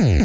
Hmm.